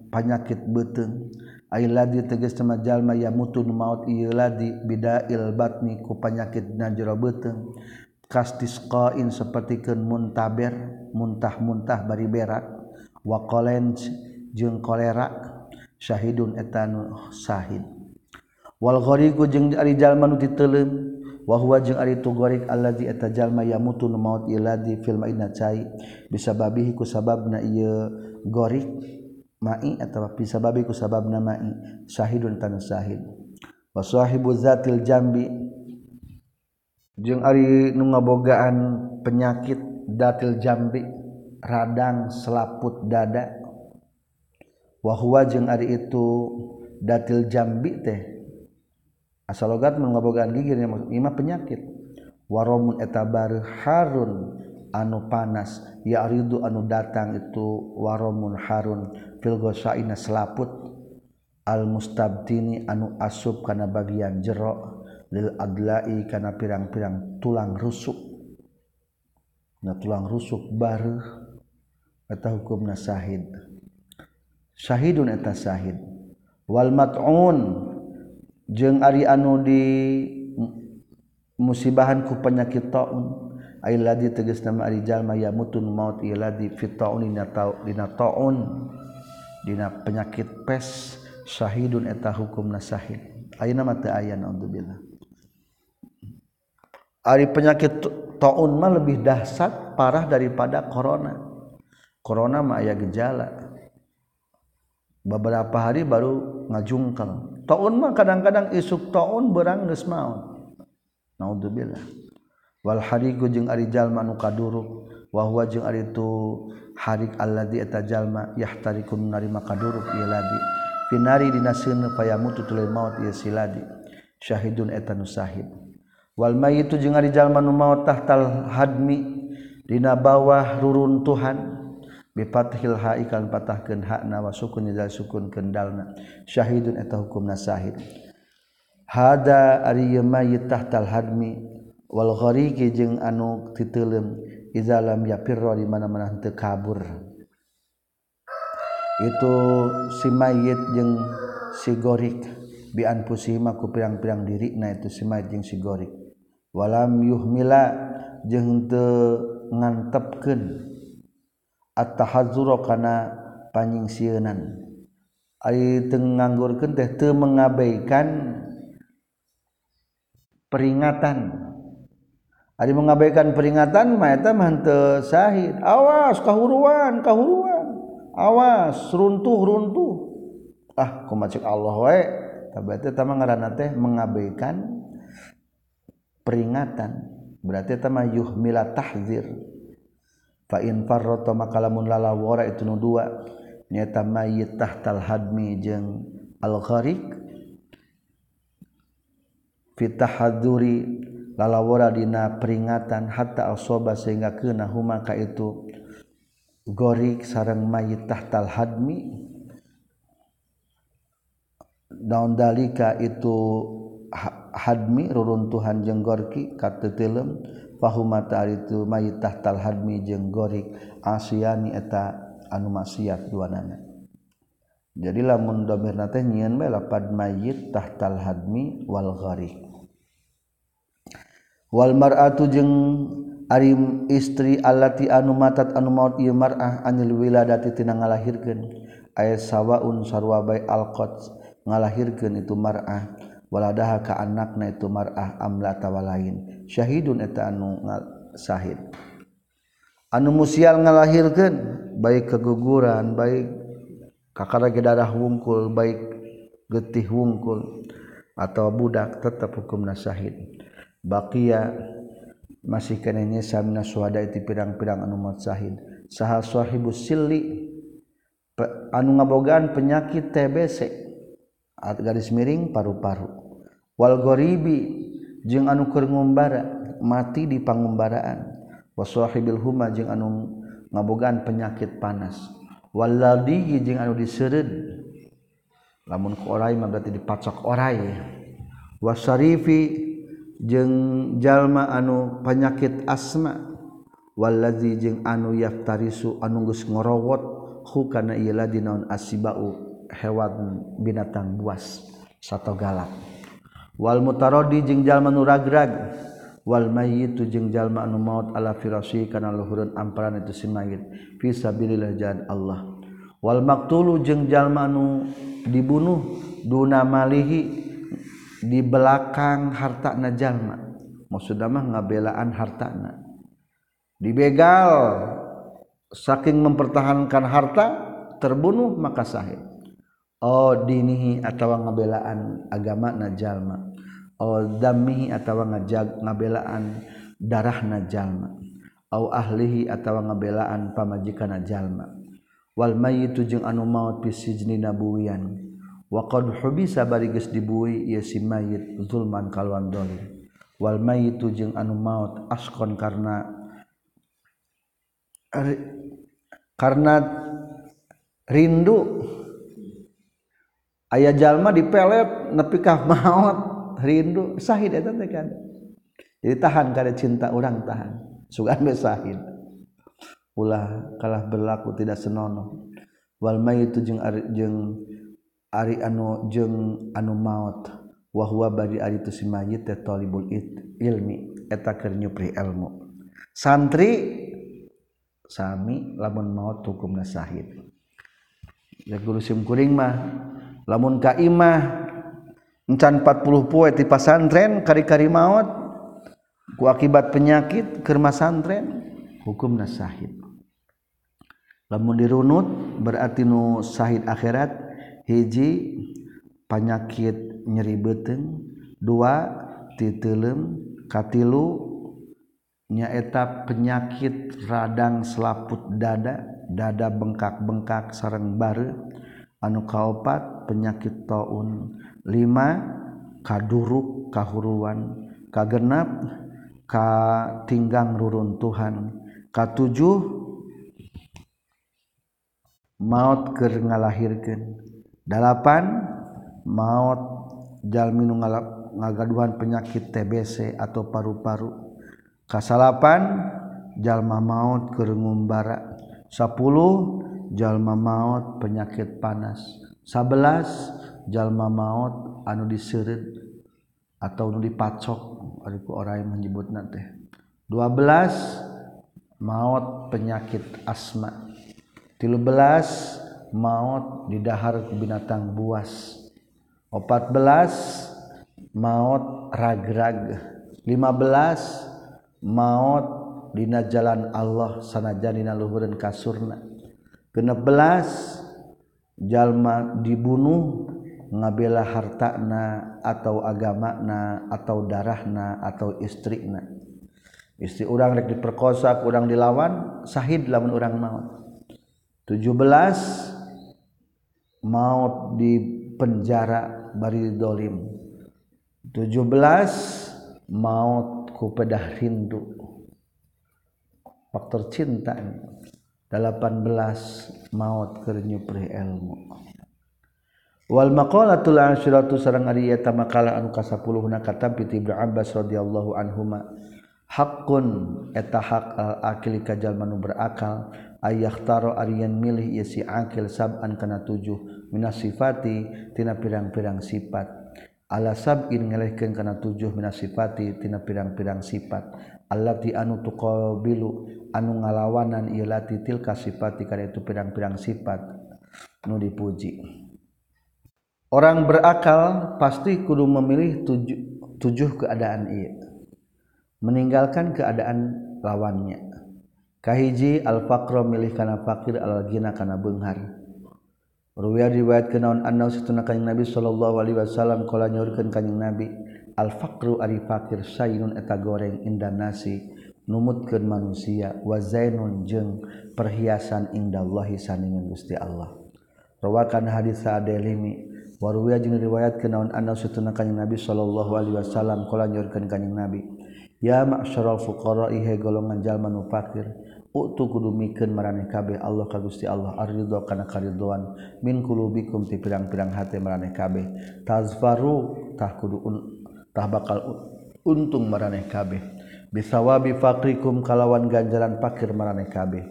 panyakit beuteung ladi tegesjallma ya mutun maut ladi bida ilbatni ku panyakit na jero beteng kastiskoin sepertiken muntaber muntah-muntah bari berak wakolen jeung kolerak syahidun etan Shahid Walghoriku jeung arijallma ti telem wahwa jeung ari tugorik alladzi eta jalma yamutun maut iladi fil maina cai. Bisa babihi ku sababna ieu gorik mai atau bisa babi ku sabab nama syahidun tan syahid. Wasahibu zatil jambi. Jeung ari nu ngabogaan penyakit datil jambi radang selaput dada. Wa huwa jeung ari itu datil jambi teh. Asal logat nu ngabogaan gigi imah penyakit. Waromun etabar harun anu panas. Ya aridu anu datang itu waromun harun. filgosaina selaput. Al mustabdini anu asub kana bagian jero. Lil adlai kana pirang-pirang tulang rusuk. Na tulang rusuk baru eta hukumna sahid. Syahidun eta sahid. Wal mat'un. Jeung ari anu di musibahan ku penyakit taun. Ay ladzi tegas nama ari jalma ya mutun maut iladi fit taun dina taun. dina penyakit pes syahidun eta hukumna syahid ayeuna mah teu aya naudzubillah. Ari penyakit taun mah lebih dahsyat parah daripada corona. Corona mah aya gejala. Beberapa hari baru ngajungkel. Taun mah kadang-kadang isuk taun berang geus maot naudzubillah. Wal hariku jeung ari jalma nu kaduruk. wahwa jeung ari itu harik alladzi eta yahtarikun nari makaduruk ieu ladi. Finari dina seuneu payamutu tuluy maut ieu siladi syahidun eta nu sahid wal mayitu jeung ari jalma nu maut tahtal hadmi dina bawah ruruntuhan. Bifathil ha ikan patahkeun hakna wa sukun idzal sukun kendalna. Syahidun eta hukumna sahid hada ari ieu mayit tahtal hadmi. Wal ghariqi jeung anu titeuleum izalam yapirro di mana-mana teu kabur. Itu si mayit jeung si gorik. Bi anfusihima ku pirang-pirang diri na itu si mayit jeung si gorik. Walam yuhmila jeung teu ngantepkeun. At-tahazzura kana panyingsieunan ari teu nganggurkeun teh teu mengabaikan peringatan. Mengabaikan peringatan mayta mante Syahid awas kahuruan kahuruan. Awas runtuh runtuh ah kumacik Allah teh mengabaikan peringatan. Berarti tama yuhmila tahzir. Fa in farrata makalamun lalawara itu nu dua. Nyata mayit tahtal hadmi jeung al gharik lalawora dina peringatan hatta asoba sehingga kena huma ka itu. Gorik sarang mayit tahtal hadmi. Daun dalika itu hadmi reruntuhan jeung gorki katetelem fahumata itu mayit tahtal hadmi jeung gorik asyani eta anu maksiat duanana. Jadi lamun domir nate nyieun bae lapad mayit tahtal hadmi wal gharik. Walmaratu jeung Arim istri alati anu matat anu maut ieu mar'ah anil wiladati tina ngalahirkeun. Aya sawaun sarwa bae alqat ngalahirkeun itu mar'ah. Waladaha ka anakna itu mar'ah amla tawalain syahidun eta anu sahid. Anu musial ngalahirkeun baik keguguran baik kakara ge darah wungkul baik getih wungkul atau budak tetap hukumna syahid bakia masih kenenya samna suhada itu pirang-pirang anu matsahid saha sahibu silli anu ngabogaan penyakit TBC garis miring paru-paru. Wal goribi jeung anu keur ngumbara mati di pangumbaraan. Wasahibil huma jeung anu ngabogaan penyakit panas. Walladhi jeung anu disereud lamun ku orai mah berarti dipacok orai. Wasarifi jeung jalma anu penyakit asma waladzi jeung anu yaftarisu anu geus ngorowot hu kana ieu ladzi asibau hewan binatang buas sato galak. Wal mutarodi jeung jalma nu ragrag wal mayyitu jeng jalma anu maut ala firasi kana luhurun amparan itu si mayit fisabilillah jalan Allah. Wal maqtulu jeung jalma anu dibunuh duna malihi di belakang harta najjallma maksudmah ngabelaan hartana. Dibegal saking mempertahankan harta terbunuh maka sahih oh dinihi atau ngabelaan agama najjalma oh damihi atau ngajag ngabelaan darah najjalma au ahlihi atau ngabelaan pamajikan najjalma wal mayitu jeung anu maut fi nabuwian waqad hubisa bari geus dibuwi ieu si mayit zulman kalawan dolim. Wal mayitu jeung anu maut askon karena karena rindu. Ayah jalma dipelet nepi ka maut rindu. Sahid eta teh kan? Jadi tahan kada cinta orang tahan. Sugan be sahid. Ulah kalah berlaku tidak senonoh. Wal mayitu jeung jeung Ari anu jeung anu maut wahwa bari ari tu si mayit teh talibul ilmi eta keur nyupri ilmu santri sami lamun maut hukumna sahid. Ya guru sim kuring mah lamun ka imah encan 40 poe di pasantren kari-kari maut ku akibat penyakit keur masantren hukumna sahid. Lamun dirunut berarti nu sahid akhirat hiji panyakit nyeribeteng dua titelem katilu. Nyaeta penyakit radang selaput dada dada bengkak-bengkak sarang bare anu kaopat penyakit taun lima kaduruk kahuruan. Kagenap ka tinggang ruruntuhan katujuh maut ker ngalahirkan dalapan maut jalmin ngagaduhan penyakit TBC atau paru-paru. Kasalapan jalma maut kerengumbara 10 jalma maut penyakit panas. Sebelas jalma maut anu diserit atau anu dipacok. Ariku orang yang menyebut nanti dua belas maut penyakit asma. Tilu belas maut didahar ke binatang buas. 14 maut ragrag. 15 maut dina jalan Allah sanajanina luhureun kasurna. 16 jalma dibunuh ngabela hartana atau agamana atau darahna atau istrina istri orang rek diperkosa kurang dilawan sahid lamun orang maut 17 maut di penjara bari dolim 17 maut ku pedah rindu faktor cinta 18 maut keur nyupri ilmu. Wal maqalatul asyiratu sareng ari eta makalah anu ka-10 na kata piti Ibnu Abbas radhiyallahu anhuma haqqun eta hak al akil kajal manu berakal ayah taro arian milih si akil saban kana tujuh minas sifati tina pirang-pirang sifat. Ala sabin ngelehkeun kana tujuh minas sifati tina pirang-pirang sifat. Allati anu tuqabilu anu ngalawanan ieu lati tilka sifati kana itu pirang-pirang sifat. Nu dipuji. Orang berakal pasti kudu memilih tujuh, tujuh keadaan ieu meninggalkan keadaan kahiji al-faqra milih kana fakir al-ghina kana beunghar Ruwiya riwayat kenaon anna satuna kanjing Nabi sallallahu alaihi wasallam kala nyaurkeun kanjing Nabi al-faqru ari fakir sayun eta goreng indah nasi numutkeun manusia wa zainun jeung perhiasan indallahi saningan Gusti Allah. Rawakan hadis Adelimi wa ruwiya jeung riwayat kenaon anna satuna kanjing Nabi sallallahu alaihi wasallam kala nyaurkeun kanjing Nabi ya ma'syaral fuqara ihe golongan jalma nu fakir Utu kudu mikeun maraneh kabeh Allah ka Gusti Allah aridho kana karidhoan min qulubikum ti pirang-pirang hate maraneh kabeh. Tazfaru tah kudu un, tah bakal untung maraneh kabeh. Bisawabi fakrikum kalawan ganjaran pakir maraneh kabeh.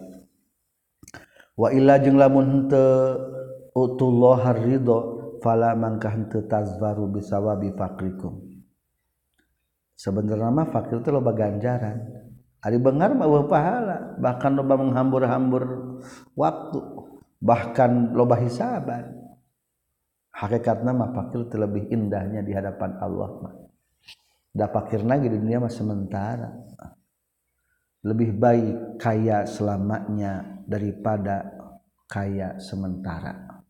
Wa illa jeung lamun henteu utullah aridho fala mangkah henteu tazfaru bisawabi fakrikum sebenarnya mah fakir teh loba ganjaran. Hari bengar mah pahala bahkan loba menghambur-hambur waktu bahkan loba hisaban. Hakikatnya mah fakir itu lebih indahnya di hadapan Allah mah. Dah fakir lagi di dunia mah sementara. Lebih baik kaya selamanya daripada kaya sementara.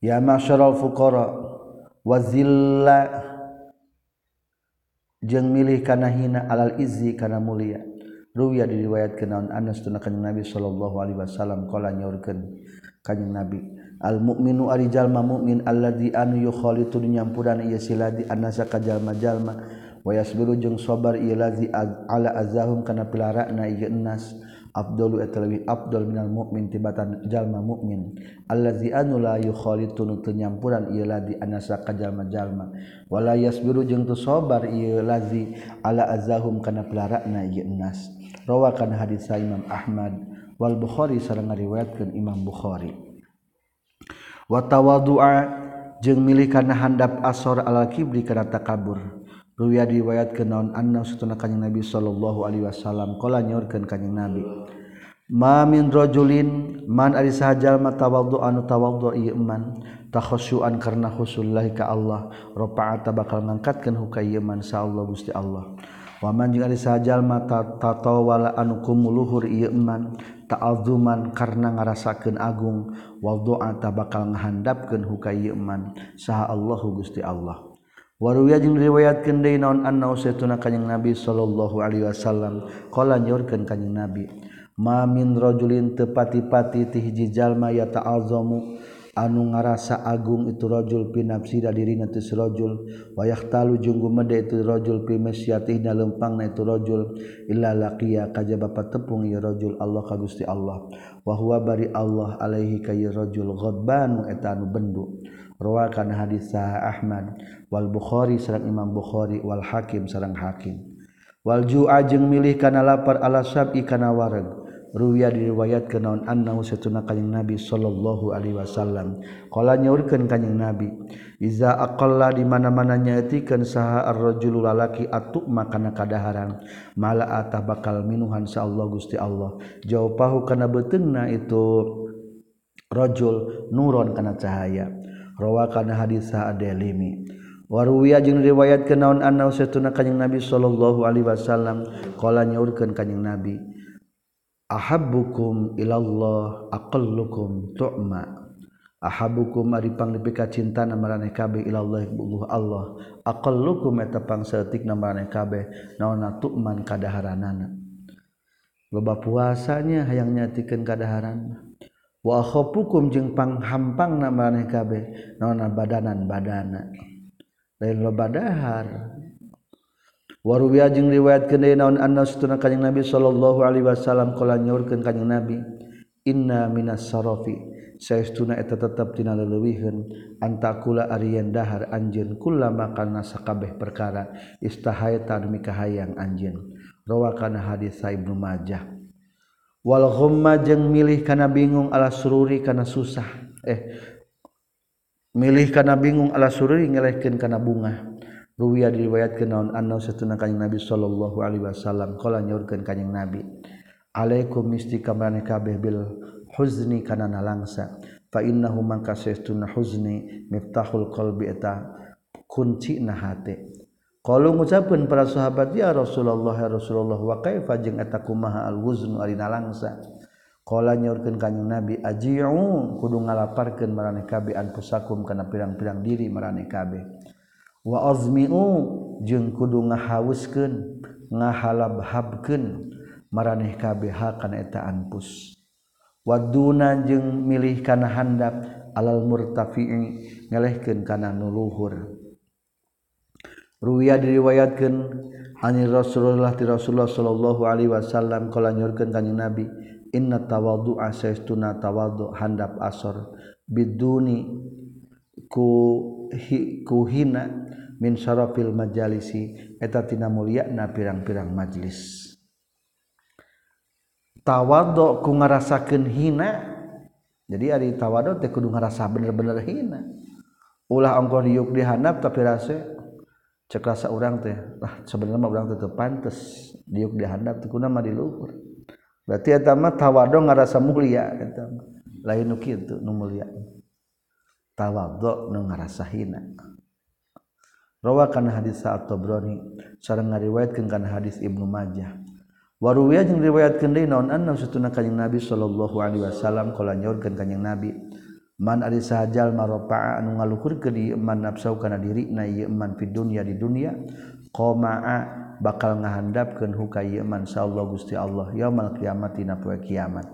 Ya masyarul fuqara jeung milih kana hina alal izzi kana mulia. Ruwiya diriwayatkeun naon Anas tuna kanjing Nabi sallallahu alaihi wasallam qala nyaurkeun kanjing Nabi al mukminu ari jalma mukmin alladzi anu yukhalitu nyampurana ieu siladi annasa ka jalma-jalma wa yasbiru jeung sabar ieu ladzi ala azahum kana pilarana ieu nas Abdul etwi Abdul minal mukmin tibatan jalma mukmin allazi anu la yukhalitun teu nyampuran ieu ladi anasa ka jalma-jalma. Wala yasbiru jeung tu sabar ieu lazi ala azahum kana pelarakna ieu nas. Rawakan hadis Imam Ahmad wal Bukhari sareng ngariwayatkeun Imam Bukhari. Wa tawaddu'a jeung milikan handap asor ala kibri kana takabur. Ruya diwayat ke naon anna sutuna kanjeng Nabi sallallahu alaihi wasallam. Qala nyorkeun kanjeng Nabi. Ma min rajulin man ari sahajal matawaddu anu tawaddu ieu man takhasyuan karena khusyullahi ka Allah rafa'ata bakal ngangkatkeun hukay ieu man sa Allah Gusti Allah. Wa man jeung ari sahajal mata tatawala anu kumuluhur ieu man ta'azuman karena ngarasakeun agung wa waddu'ata bakal ngahandapkeun hukay ieu man saha Allahu Gusti Allah. Waruya jeung riwayatkeun deui naon anna usaituna kanjing Nabi sallallahu alaihi wasallam. Qala nyorkeun kanjing Nabi ma min rajulin tepati-pati ti hiji jalma ya ta'azzamu anu ngarasa agung itu rajul pinafsi da dirina teu rajul. Wa yahtalu jeung gumede itu rajul fi masyatihna lempangna itu rajul. Illa laqiya kajaba patepung ieu rajul Allah ka Gusti Allah. Wa huwa bari Allah alaihi ka rajul ghadbanu eta anu bendu. Rawakan hadis saha Ahmad wal Bukhari sareng Imam Bukhari wal Hakim sareng Hakim. Wal ju'a jeung milih kana lapar ala sab'i kana wareg. Ruwiya diriwayat naon annahu satuna kanjing nabi sallallahu alaihi wasallam. Qala nyaurkeun kanjing nabi iza aqalla di mana-mana nyaetikeun saha ar-rajulu lalaki atuk makana kadaharan mala atah bakal minuhan sa Allah Gusti Allah. Jaupahu kana beuteungna itu rajul nuron kana cahaya. rawakan hadis Delimi. Waruwiya jeung riwayat ke naon an setuna kanyang Nabi Shallallahu Alaihi Wasallam kola nyaurkan kanyang Nabi ahabbukum ilallah aqallukum tu'ma. Ahabbukum ari panglipika cinta na maraneh kabeh ilallah bubuh Allah. Aqallukum eta pangsaeutikna maraneh kabeh naonna tu'man kadaharanana. Loba puasanya hayang nyatikeun kadaharan. wakho hukum jengpang hampang nameh kabeh nona badanan badana lain lo badahar. Waruwiya jeung riwayat keun naon annas tuna kanjing nabi sallallahu alaihi wasallam kala nyaurkeun kanjing nabi inna minas sarafi. Saestuna eta tetep tina leuwihkeun antakula arian dahar anjeun kullama kana sakabeh perkara. Istahaita demi kahayang anjeun. Rawakan hadis Ibnu Majah. Walhomma jeung milih kana bingung ala sururi kana susah. Eh milih kana bingung ala sururi ngelehkeun kana bunga. Ruwiya diriwayatkeun naon anna satuna kanjing Nabi sallallahu alaihi wasallam. Qala nyaurkeun kanjing Nabi alaikum misti kamarane kabeh bil huzni kana nalangsa. Fa innahu man kasaytuna huzni miftahul qalbi eta kunci na hate. kalau ngucapun para sahabat ya Rasulullah ya Rasulullah wa kaifa jeung eta kumaha al wuznu ari nalangsa qala nyaurkeun kanjing nabi aji'u kudu ngalaparkeun maraneh kabeh anfusakum kana pirang-pirang diri maraneh kabeh. Wa azmi'u jeung kudu ngahauskeun ngahalabhabkeun maraneh kabeh kana eta anfus. Waduna jeung milih kana handap alal murtafi'i ngelehkeun kana nuluhur Ruwiya diriwayatkeun ani Rasulullah ti Rasulullah sallallahu alaihi wasallam kala nyorkeun kanjing Nabi inna tawaddu'a saestuna tawaddu handap asor biduni ku hi, ku hina min syarafil majalisi eta tina mulyana pirang-pirang majlis. Tawaddu ku ngarasakeun hina jadi ari tawaddu teh kudu ngarasa bener-bener hina. Ulah ongkon diuk dihandap tapi rasa cek rasa orang teh lah sebenarnya orang teh pantes diuk dihandap teu kuna mah diluhur berarti eta mah tawadho ngarasa mulia eta lain nu kitu nu mulia. Tawadho nu ngarasa hina. Rawa kana hadis sa'ad tabrani sareng ngariwayatkeun kana hadis ibnu majah. Waruwiya jeung riwayatkeun deui naon anna satuna kanjing nabi sallallahu alaihi wasallam kala nyorkeun kanjing nabi. man ari sahajal marofa'a anu ngaluhur ke di iman nafsau kana diri na ieu iman fi dunya di dunya qama'a bakal ngahandapkeun huka ieu iman insyaallah Gusti Allah yaumul kiamat dina poe kiamat.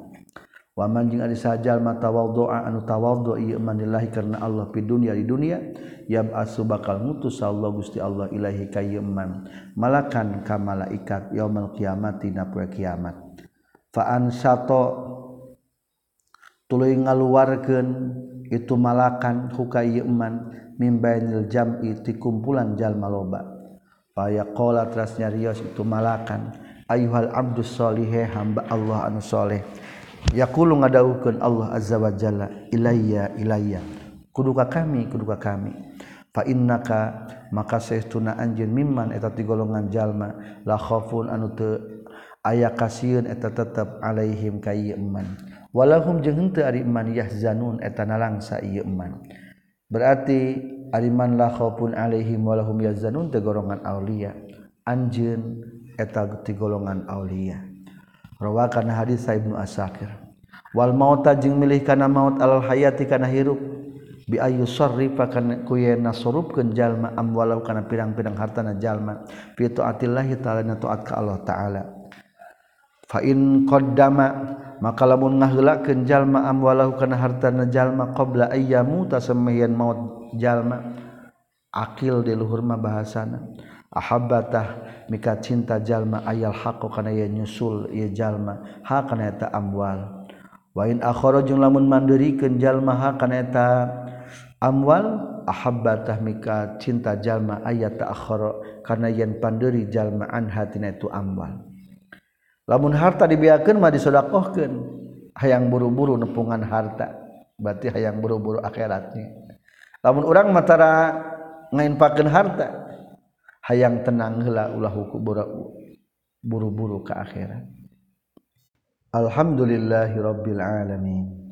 Wa man jeung ari sahajal matawaddu'a anu tawaddu ieu iman lillahi karena Allah fi dunya di dunya yab'atsu bakal ngutus Allah Gusti Allah ilahi ka ieu iman malakan ka malaikat yaumul kiamat dina poe kiamat. Fa ansato tuluy ngaluarkeun itu malakan hukaman mimbainil jam'i ti kumpulan jalma loba faya qala teras nyarios itu malakan ayuhal abdus solihe hamba Allah anu soleh yaqulu ngadawukeun Allah azza wa jalla ilayya ilayya. Kuduka kami kuduka kami. Fa innaka maka saestuna anjeun mimman eta ti golongan jalma la khaufun anu teu aya kasieun eta tetep alaihim ka ieu iman walahum jeung henteu ari iman yahzanun eta nalangsa ieu iman. Berarti ari man la khaufun alaihim walahum yahzanun teu golongan aulia. Anjeun eta ti golongan aulia. Rawakan hadis sa ibnu asakir wal mauta jeung milih kana maut alal hayati kana hirup. Bi ayu sarrifa kana kuyena sorupkeun jalma am walau kana pirang-pirang hartana jalma. Fi taatillah ta'ala na taat ka Allah ta'ala. fain qaddama maka lamun ngaheulakeun jalma amwalahu kana hartana jalma qabla ayyamu tasammiyan maut jalma akil di luhur mah bahasana. Ahabbatah mika cinta jalma ayal haqqo kana ye nyusul ye jalma ha kana eta amwal. Wa in akhara jeung lamun mandirikeun jalma ha kana eta amwal ahabbatah mika cinta jalma ayat ta'akhara kana yen panderi jalma an hatina itu amwal. lamun harta dibiakan mah disodakohkan hayang buru-buru nepungan harta berarti hayang buru-buru akhiratnya. Lamun orang matara ngainpakan harta hayang tenang hela ulah hukum buru-buru ke akhirat. Alhamdulillahirabbil alamin.